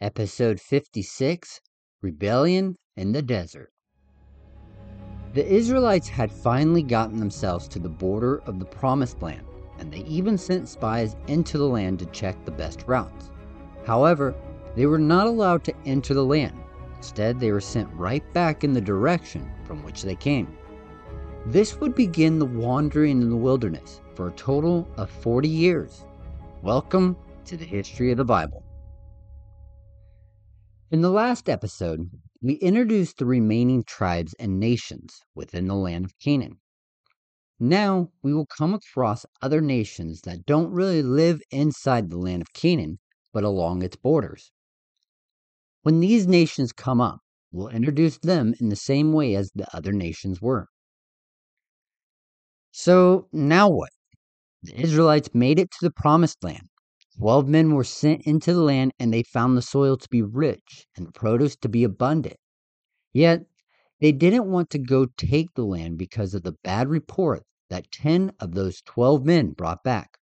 Episode 56 Rebellion in the Desert. The Israelites had finally gotten themselves to the border of the Promised Land, and they even sent spies into the land to check the best routes. However, they were not allowed to enter the land. Instead, they were sent right back in the direction from which they came. This would begin the wandering in the wilderness for a total of 40 years. Welcome to the history of the Bible. In the last episode, we introduced the remaining tribes and nations within the land of Canaan. Now we will come across other nations that don't really live inside the land of Canaan, but along its borders. When these nations come up, we'll introduce them in the same way as the other nations were. So now what? The Israelites made it to the promised land. Twelve men were sent into the land, and they found the soil to be rich and the produce to be abundant. Yet they didn't want to go take the land because of the bad report that 10 of those 12 men brought back.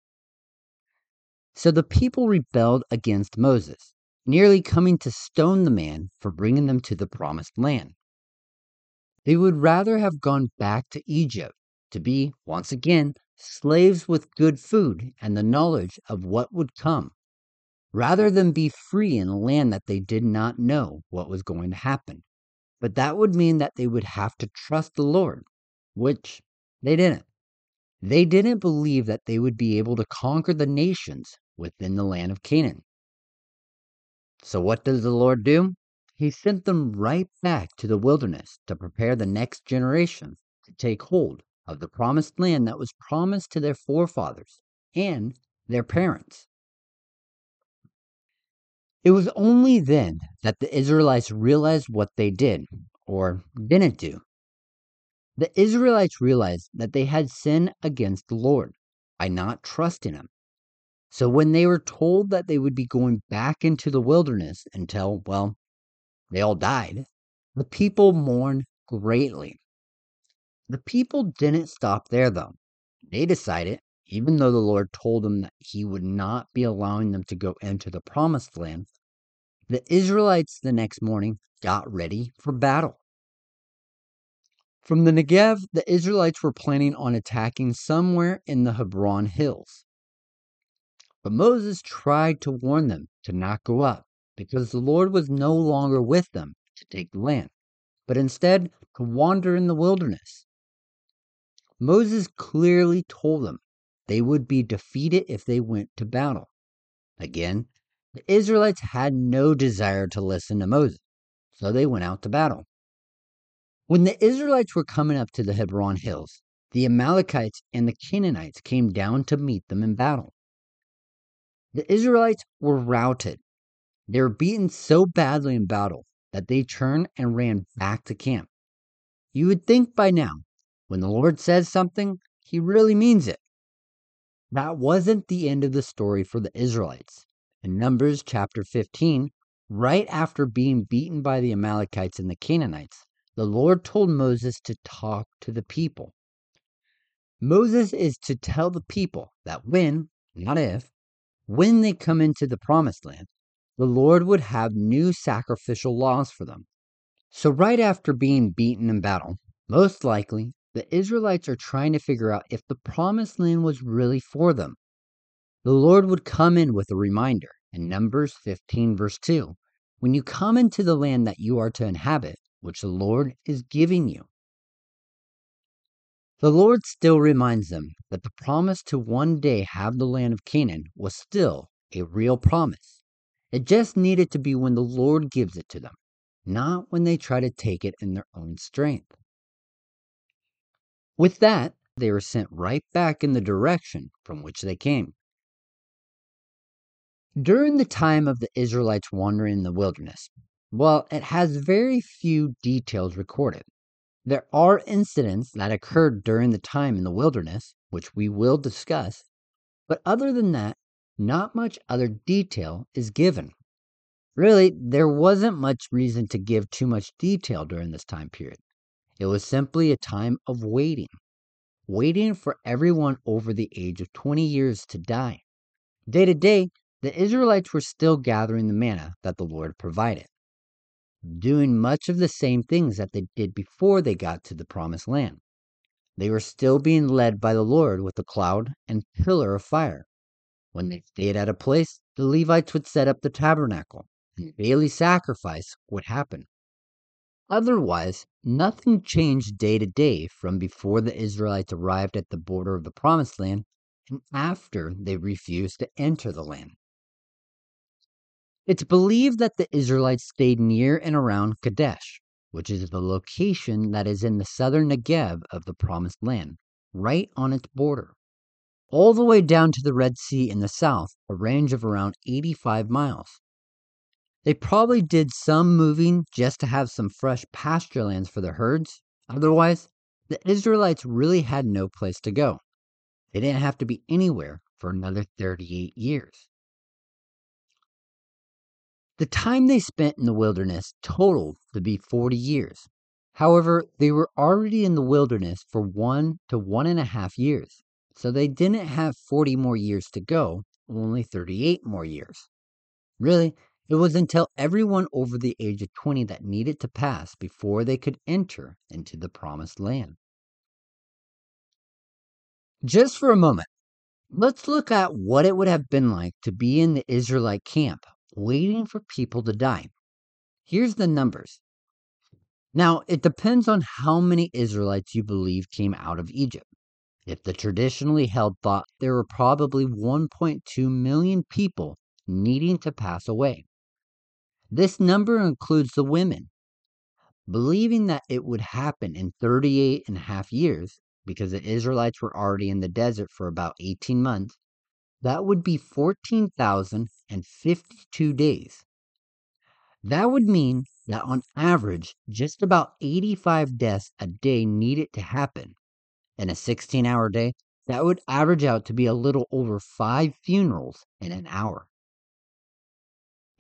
So the people rebelled against Moses, nearly coming to stone the man for bringing them to the promised land. They would rather have gone back to Egypt to be, once again, slaves with good food and the knowledge of what would come, rather than be free in a land that they did not know what was going to happen. But that would mean that they would have to trust the Lord, which they didn't. They didn't believe that they would be able to conquer the nations within the land of Canaan. So, what does the Lord do? He sent them right back to the wilderness to prepare the next generation to take hold of the promised land that was promised to their forefathers and their parents. It was only then that the Israelites realized what they did or didn't do. The Israelites realized that they had sinned against the Lord by not trusting Him. So when they were told that they would be going back into the wilderness until, well, they all died, the people mourned greatly. The people didn't stop there, though. They decided, even though the Lord told them that He would not be allowing them to go into the promised land, the Israelites the next morning got ready for battle. From the Negev, the Israelites were planning on attacking somewhere in the Hebron hills. But Moses tried to warn them to not go up because the Lord was no longer with them to take the land, but instead to wander in the wilderness. Moses clearly told them they would be defeated if they went to battle. Again, the Israelites had no desire to listen to Moses, so they went out to battle. When the Israelites were coming up to the Hebron hills, the Amalekites and the Canaanites came down to meet them in battle. The Israelites were routed. They were beaten so badly in battle that they turned and ran back to camp. You would think by now when the Lord says something, he really means it. That wasn't the end of the story for the Israelites. In Numbers chapter 15, right after being beaten by the Amalekites and the Canaanites, the Lord told Moses to talk to the people. Moses is to tell the people that when, not if, when they come into the promised land, the Lord would have new sacrificial laws for them. So, right after being beaten in battle, most likely the Israelites are trying to figure out if the promised land was really for them. The Lord would come in with a reminder in Numbers 15, verse 2 When you come into the land that you are to inhabit, which the Lord is giving you. The Lord still reminds them that the promise to one day have the land of Canaan was still a real promise. It just needed to be when the Lord gives it to them, not when they try to take it in their own strength. With that, they were sent right back in the direction from which they came. During the time of the Israelites wandering in the wilderness, well, it has very few details recorded. There are incidents that occurred during the time in the wilderness, which we will discuss, but other than that, not much other detail is given. Really, there wasn't much reason to give too much detail during this time period. It was simply a time of waiting, waiting for everyone over the age of 20 years to die. Day to day, the Israelites were still gathering the manna that the Lord provided, doing much of the same things that they did before they got to the promised land. They were still being led by the Lord with a cloud and pillar of fire. When they stayed at a place, the Levites would set up the tabernacle, and daily sacrifice would happen. Otherwise, nothing changed day to day from before the Israelites arrived at the border of the promised land and after they refused to enter the land. It's believed that the Israelites stayed near and around Kadesh, which is the location that is in the southern Negev of the promised land, right on its border. All the way down to the Red Sea in the south, a range of around 85 miles. They probably did some moving just to have some fresh pasture lands for their herds. Otherwise, the Israelites really had no place to go. They didn't have to be anywhere for another 38 years. The time they spent in the wilderness totaled to be 40 years. However, they were already in the wilderness for one to one and a half years, so they didn't have 40 more years to go, only 38 more years. Really, it was until everyone over the age of 20 that needed to pass before they could enter into the promised land. Just for a moment, let's look at what it would have been like to be in the Israelite camp, waiting for people to die. Here's the numbers. Now, it depends on how many Israelites you believe came out of Egypt. If the traditionally held thought there were probably 1.2 million people needing to pass away. This number includes the women. Believing that it would happen in 38 and a half years, because the Israelites were already in the desert for about 18 months, that would be 14,052 days. That would mean that on average, just about 85 deaths a day needed to happen. In a 16 hour day, that would average out to be a little over five funerals in an hour.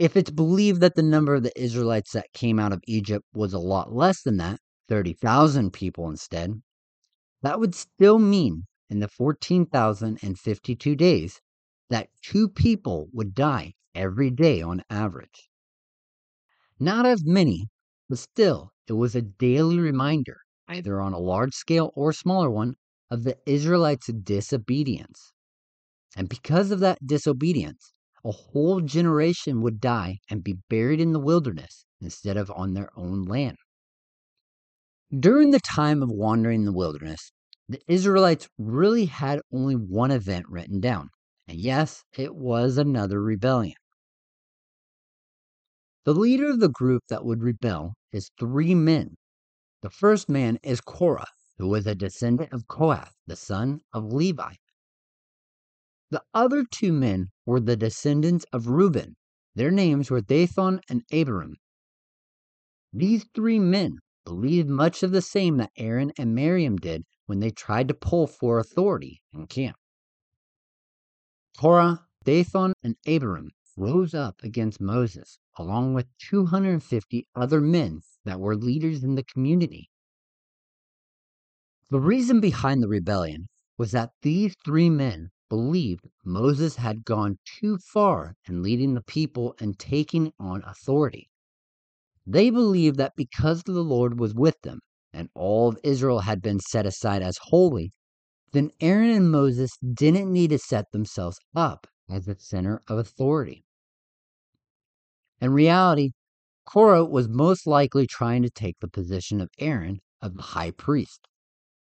If it's believed that the number of the Israelites that came out of Egypt was a lot less than that, 30,000 people instead, that would still mean in the 14,052 days that two people would die every day on average. Not as many, but still, it was a daily reminder, either on a large scale or smaller one, of the Israelites' disobedience. And because of that disobedience, a whole generation would die and be buried in the wilderness instead of on their own land. During the time of wandering in the wilderness, the Israelites really had only one event written down. And yes, it was another rebellion. The leader of the group that would rebel is three men. The first man is Korah, who was a descendant of Kohath, the son of Levi. The other two men were the descendants of Reuben. Their names were Dathan and Abiram. These three men believed much of the same that Aaron and Miriam did when they tried to pull for authority in camp. Korah, Dathan, and Abiram rose up against Moses, along with 250 other men that were leaders in the community. The reason behind the rebellion was that these three men believed Moses had gone too far in leading the people and taking on authority. They believed that because the Lord was with them and all of Israel had been set aside as holy, then Aaron and Moses didn't need to set themselves up as the center of authority. In reality, Korah was most likely trying to take the position of Aaron of the high priest.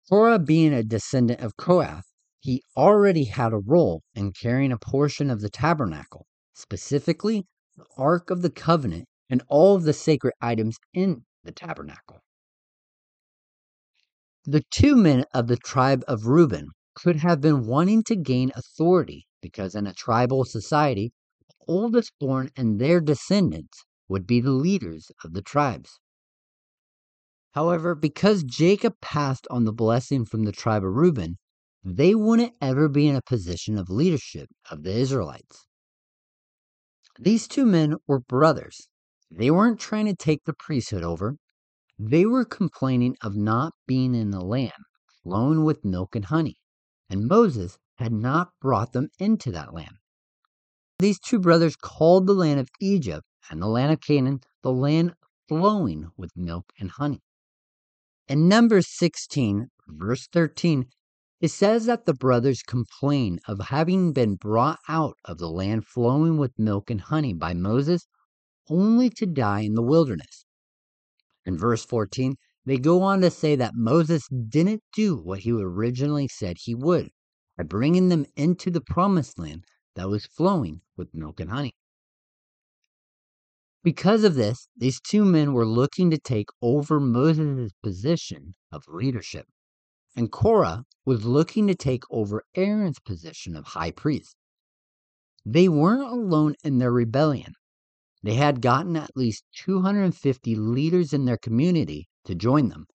Korah being a descendant of Kohath he already had a role in carrying a portion of the tabernacle, specifically the Ark of the Covenant and all of the sacred items in the tabernacle. The two men of the tribe of Reuben could have been wanting to gain authority because in a tribal society, the oldest born and their descendants would be the leaders of the tribes. However, because Jacob passed on the blessing from the tribe of Reuben, they wouldn't ever be in a position of leadership of the Israelites. These two men were brothers. They weren't trying to take the priesthood over. They were complaining of not being in the land flowing with milk and honey, and Moses had not brought them into that land. These two brothers called the land of Egypt and the land of Canaan the land flowing with milk and honey. In Numbers 16, verse 13, it says that the brothers complain of having been brought out of the land flowing with milk and honey by Moses only to die in the wilderness. In verse 14, they go on to say that Moses didn't do what he originally said he would by bringing them into the promised land that was flowing with milk and honey. Because of this, these two men were looking to take over Moses' position of leadership, and Korah was looking to take over Aaron's position of high priest. They weren't alone in their rebellion. They had gotten at least 250 leaders in their community to join them.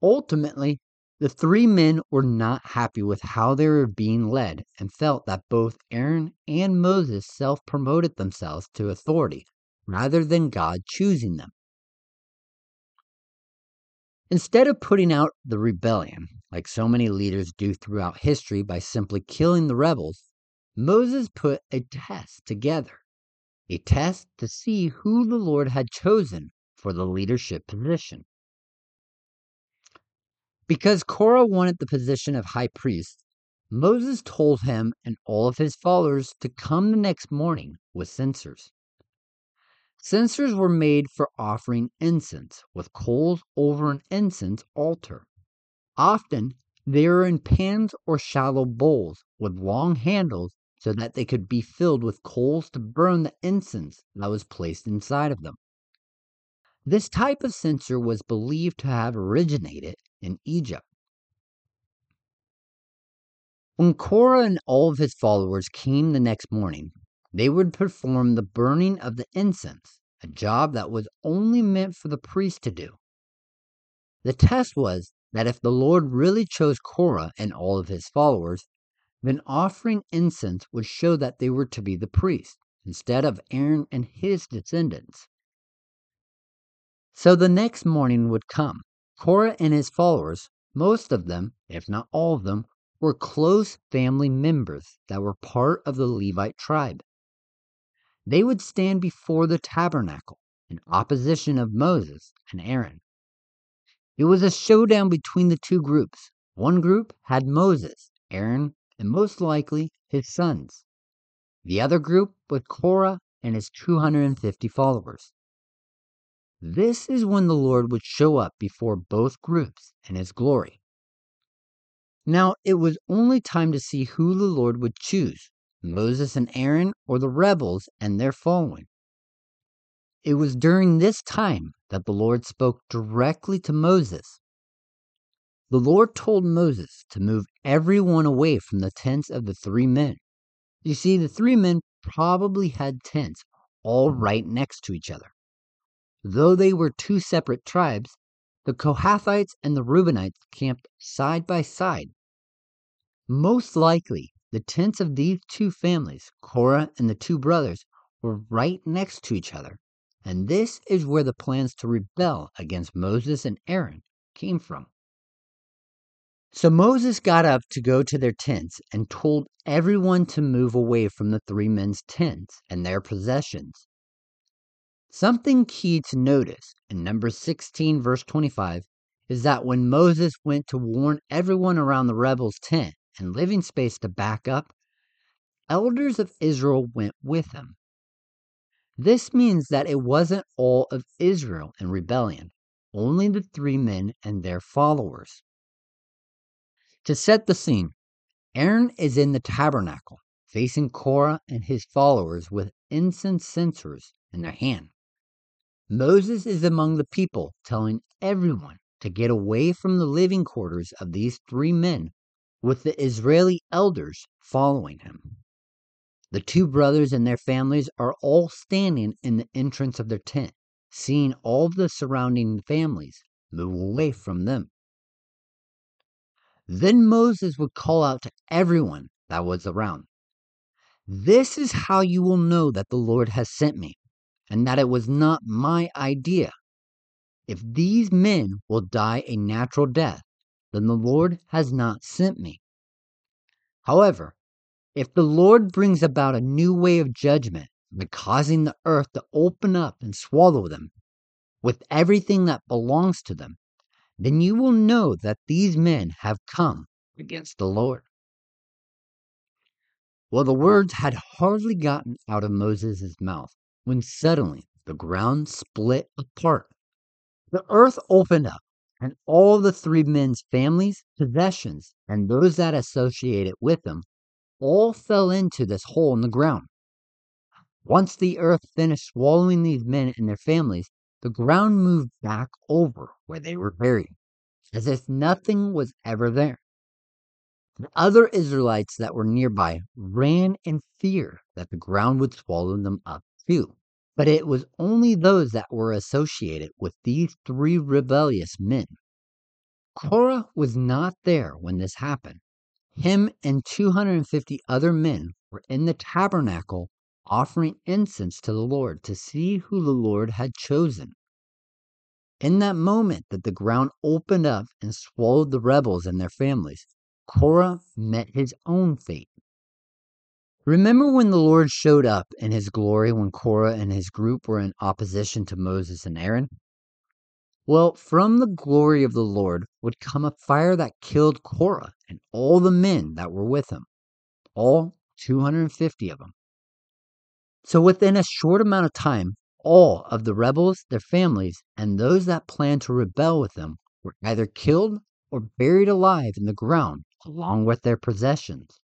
Ultimately, the three men were not happy with how they were being led and felt that both Aaron and Moses self promoted themselves to authority rather than God choosing them. Instead of putting out the rebellion, like so many leaders do throughout history by simply killing the rebels, Moses put a test together. A test to see who the Lord had chosen for the leadership position. Because Korah wanted the position of high priest, Moses told him and all of his followers to come the next morning with censers. Censers were made for offering incense with coals over an incense altar. Often they were in pans or shallow bowls with long handles so that they could be filled with coals to burn the incense that was placed inside of them. This type of censer was believed to have originated in Egypt. When Korah and all of his followers came the next morning, they would perform the burning of the incense, a job that was only meant for the priest to do. The test was that if the Lord really chose Korah and all of his followers, then offering incense would show that they were to be the priest instead of Aaron and his descendants. So the next morning would come. Korah and his followers, most of them, if not all of them, were close family members that were part of the Levite tribe. They would stand before the tabernacle in opposition of Moses and Aaron. It was a showdown between the two groups. One group had Moses, Aaron, and most likely his sons. The other group with Korah and his 250 followers. This is when the Lord would show up before both groups in his glory. Now, it was only time to see who the Lord would choose Moses and Aaron, or the rebels and their following. It was during this time that the Lord spoke directly to Moses. The Lord told Moses to move everyone away from the tents of the three men. You see, the three men probably had tents all right next to each other. Though they were two separate tribes, the Kohathites and the Reubenites camped side by side. Most likely, the tents of these two families, Korah and the two brothers, were right next to each other, and this is where the plans to rebel against Moses and Aaron came from. So Moses got up to go to their tents and told everyone to move away from the three men's tents and their possessions. Something key to notice in Numbers 16, verse 25, is that when Moses went to warn everyone around the rebels' tent and living space to back up, elders of Israel went with him. This means that it wasn't all of Israel in rebellion, only the three men and their followers. To set the scene, Aaron is in the tabernacle, facing Korah and his followers with incense censers in their hand. Moses is among the people, telling everyone to get away from the living quarters of these three men, with the Israeli elders following him. The two brothers and their families are all standing in the entrance of their tent, seeing all the surrounding families move away from them. Then Moses would call out to everyone that was around This is how you will know that the Lord has sent me and that it was not my idea. If these men will die a natural death, then the Lord has not sent me. However, If the Lord brings about a new way of judgment by causing the earth to open up and swallow them, with everything that belongs to them, then you will know that these men have come against the Lord. Well, the words had hardly gotten out of Moses' mouth when suddenly the ground split apart. The earth opened up, and all the three men's families, possessions, and those that associated with them all fell into this hole in the ground. Once the earth finished swallowing these men and their families, the ground moved back over where they were buried, as if nothing was ever there. The other Israelites that were nearby ran in fear that the ground would swallow them up too. But it was only those that were associated with these three rebellious men. Korah was not there when this happened. Him and 250 other men were in the tabernacle offering incense to the Lord to see who the Lord had chosen. In that moment that the ground opened up and swallowed the rebels and their families, Korah met his own fate. Remember when the Lord showed up in his glory when Korah and his group were in opposition to Moses and Aaron? Well, from the glory of the Lord would come a fire that killed Korah and all the men that were with him, all 250 of them. So within a short amount of time, all of the rebels, their families, and those that planned to rebel with them were either killed or buried alive in the ground along with their possessions.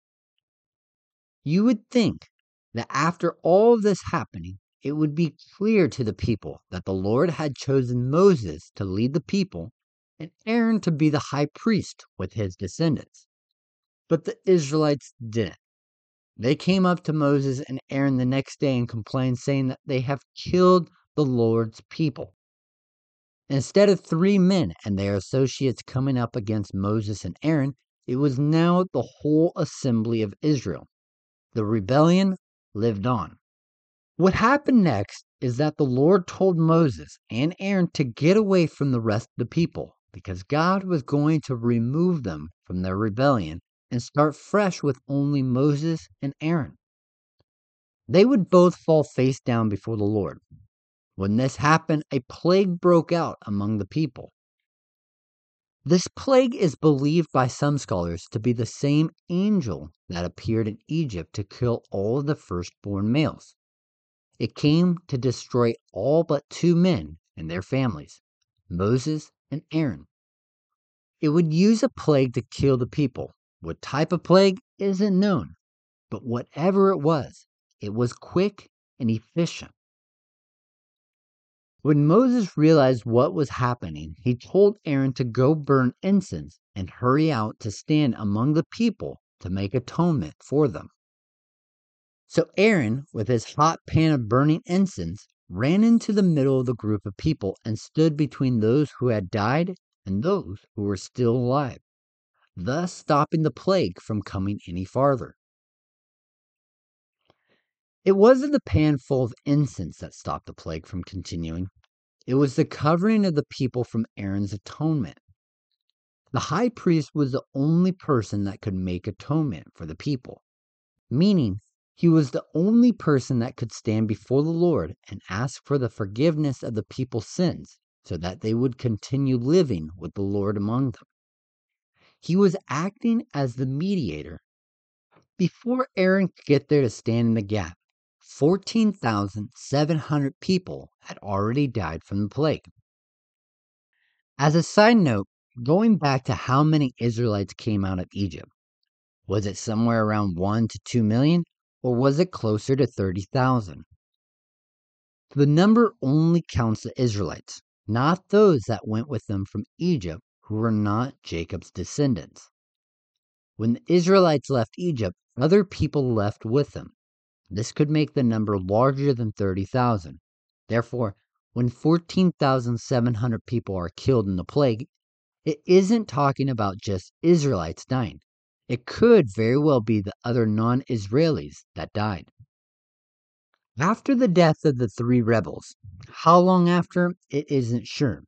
You would think that after all this happening, it would be clear to the people that the Lord had chosen Moses to lead the people and Aaron to be the high priest with his descendants. But the Israelites didn't. They came up to Moses and Aaron the next day and complained, saying that they have killed the Lord's people. Instead of three men and their associates coming up against Moses and Aaron, it was now the whole assembly of Israel. The rebellion lived on. What happened next is that the Lord told Moses and Aaron to get away from the rest of the people because God was going to remove them from their rebellion and start fresh with only Moses and Aaron. They would both fall face down before the Lord. When this happened, a plague broke out among the people. This plague is believed by some scholars to be the same angel that appeared in Egypt to kill all the firstborn males. It came to destroy all but two men and their families, Moses and Aaron. It would use a plague to kill the people. What type of plague isn't known, but whatever it was, it was quick and efficient. When Moses realized what was happening, he told Aaron to go burn incense and hurry out to stand among the people to make atonement for them. So Aaron, with his hot pan of burning incense, ran into the middle of the group of people and stood between those who had died and those who were still alive, thus stopping the plague from coming any farther. It wasn't the pan full of incense that stopped the plague from continuing. It was the covering of the people from Aaron's atonement. The high priest was the only person that could make atonement for the people, meaning he was the only person that could stand before the Lord and ask for the forgiveness of the people's sins so that they would continue living with the Lord among them. He was acting as the mediator. Before Aaron could get there to stand in the gap, 14,700 people had already died from the plague. As a side note, going back to how many Israelites came out of Egypt, was it somewhere around 1 to 2 million, or was it closer to 30,000? The number only counts the Israelites, not those that went with them from Egypt who were not Jacob's descendants. When the Israelites left Egypt, other people left with them, this could make the number larger than 30,000. Therefore, when 14,700 people are killed in the plague, it isn't talking about just Israelites dying. It could very well be the other non Israelis that died. After the death of the three rebels, how long after, it isn't sure.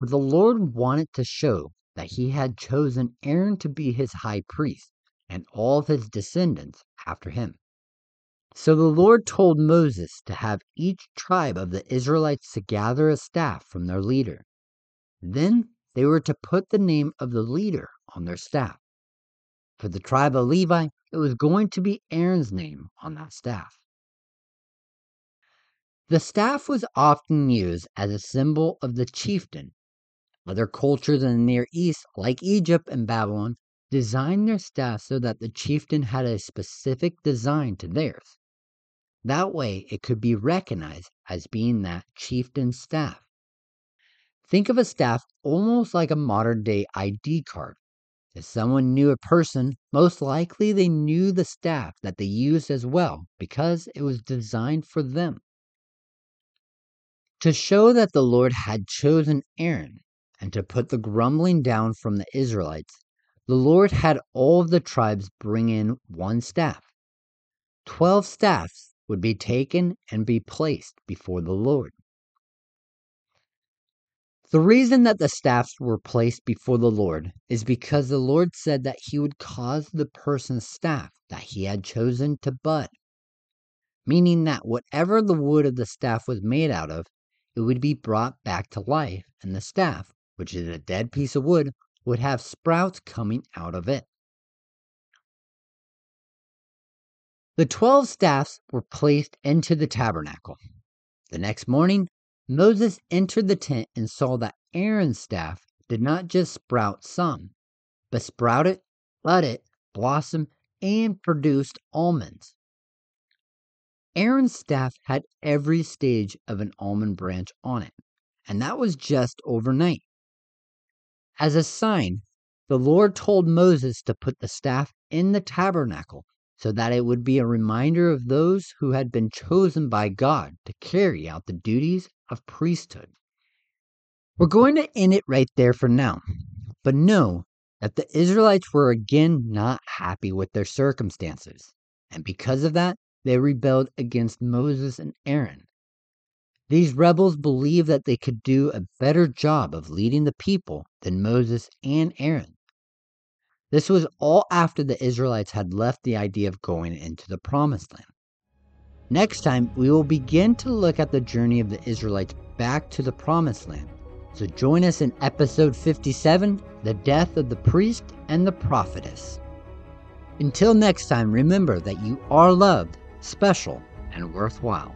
But the Lord wanted to show that he had chosen Aaron to be his high priest and all his descendants after him. So the Lord told Moses to have each tribe of the Israelites to gather a staff from their leader. Then they were to put the name of the leader on their staff. For the tribe of Levi, it was going to be Aaron's name on that staff. The staff was often used as a symbol of the chieftain. Other cultures in the Near East, like Egypt and Babylon, designed their staff so that the chieftain had a specific design to theirs. That way, it could be recognized as being that chieftain's staff. Think of a staff almost like a modern day ID card. If someone knew a person, most likely they knew the staff that they used as well because it was designed for them. To show that the Lord had chosen Aaron and to put the grumbling down from the Israelites, the Lord had all of the tribes bring in one staff. Twelve staffs would be taken and be placed before the Lord. The reason that the staffs were placed before the Lord is because the Lord said that he would cause the person's staff that he had chosen to bud, meaning that whatever the wood of the staff was made out of, it would be brought back to life, and the staff, which is a dead piece of wood, would have sprouts coming out of it. The twelve staffs were placed into the tabernacle. The next morning, Moses entered the tent and saw that Aaron's staff did not just sprout some, but sprouted, budded, blossomed, and produced almonds. Aaron's staff had every stage of an almond branch on it, and that was just overnight. As a sign, the Lord told Moses to put the staff in the tabernacle so that it would be a reminder of those who had been chosen by God to carry out the duties of priesthood. We're mm-hmm. going to end it right there for now, but know that the Israelites were again not happy with their circumstances, and because of that, they rebelled against Moses and Aaron. These rebels believed that they could do a better job of leading the people than Moses and Aaron. This was all after the Israelites had left the idea of going into the promised land. Next time, we will begin to look at the journey of the Israelites back to the Promised Land. So join us in episode 57 The Death of the Priest and the Prophetess. Until next time, remember that you are loved, special, and worthwhile.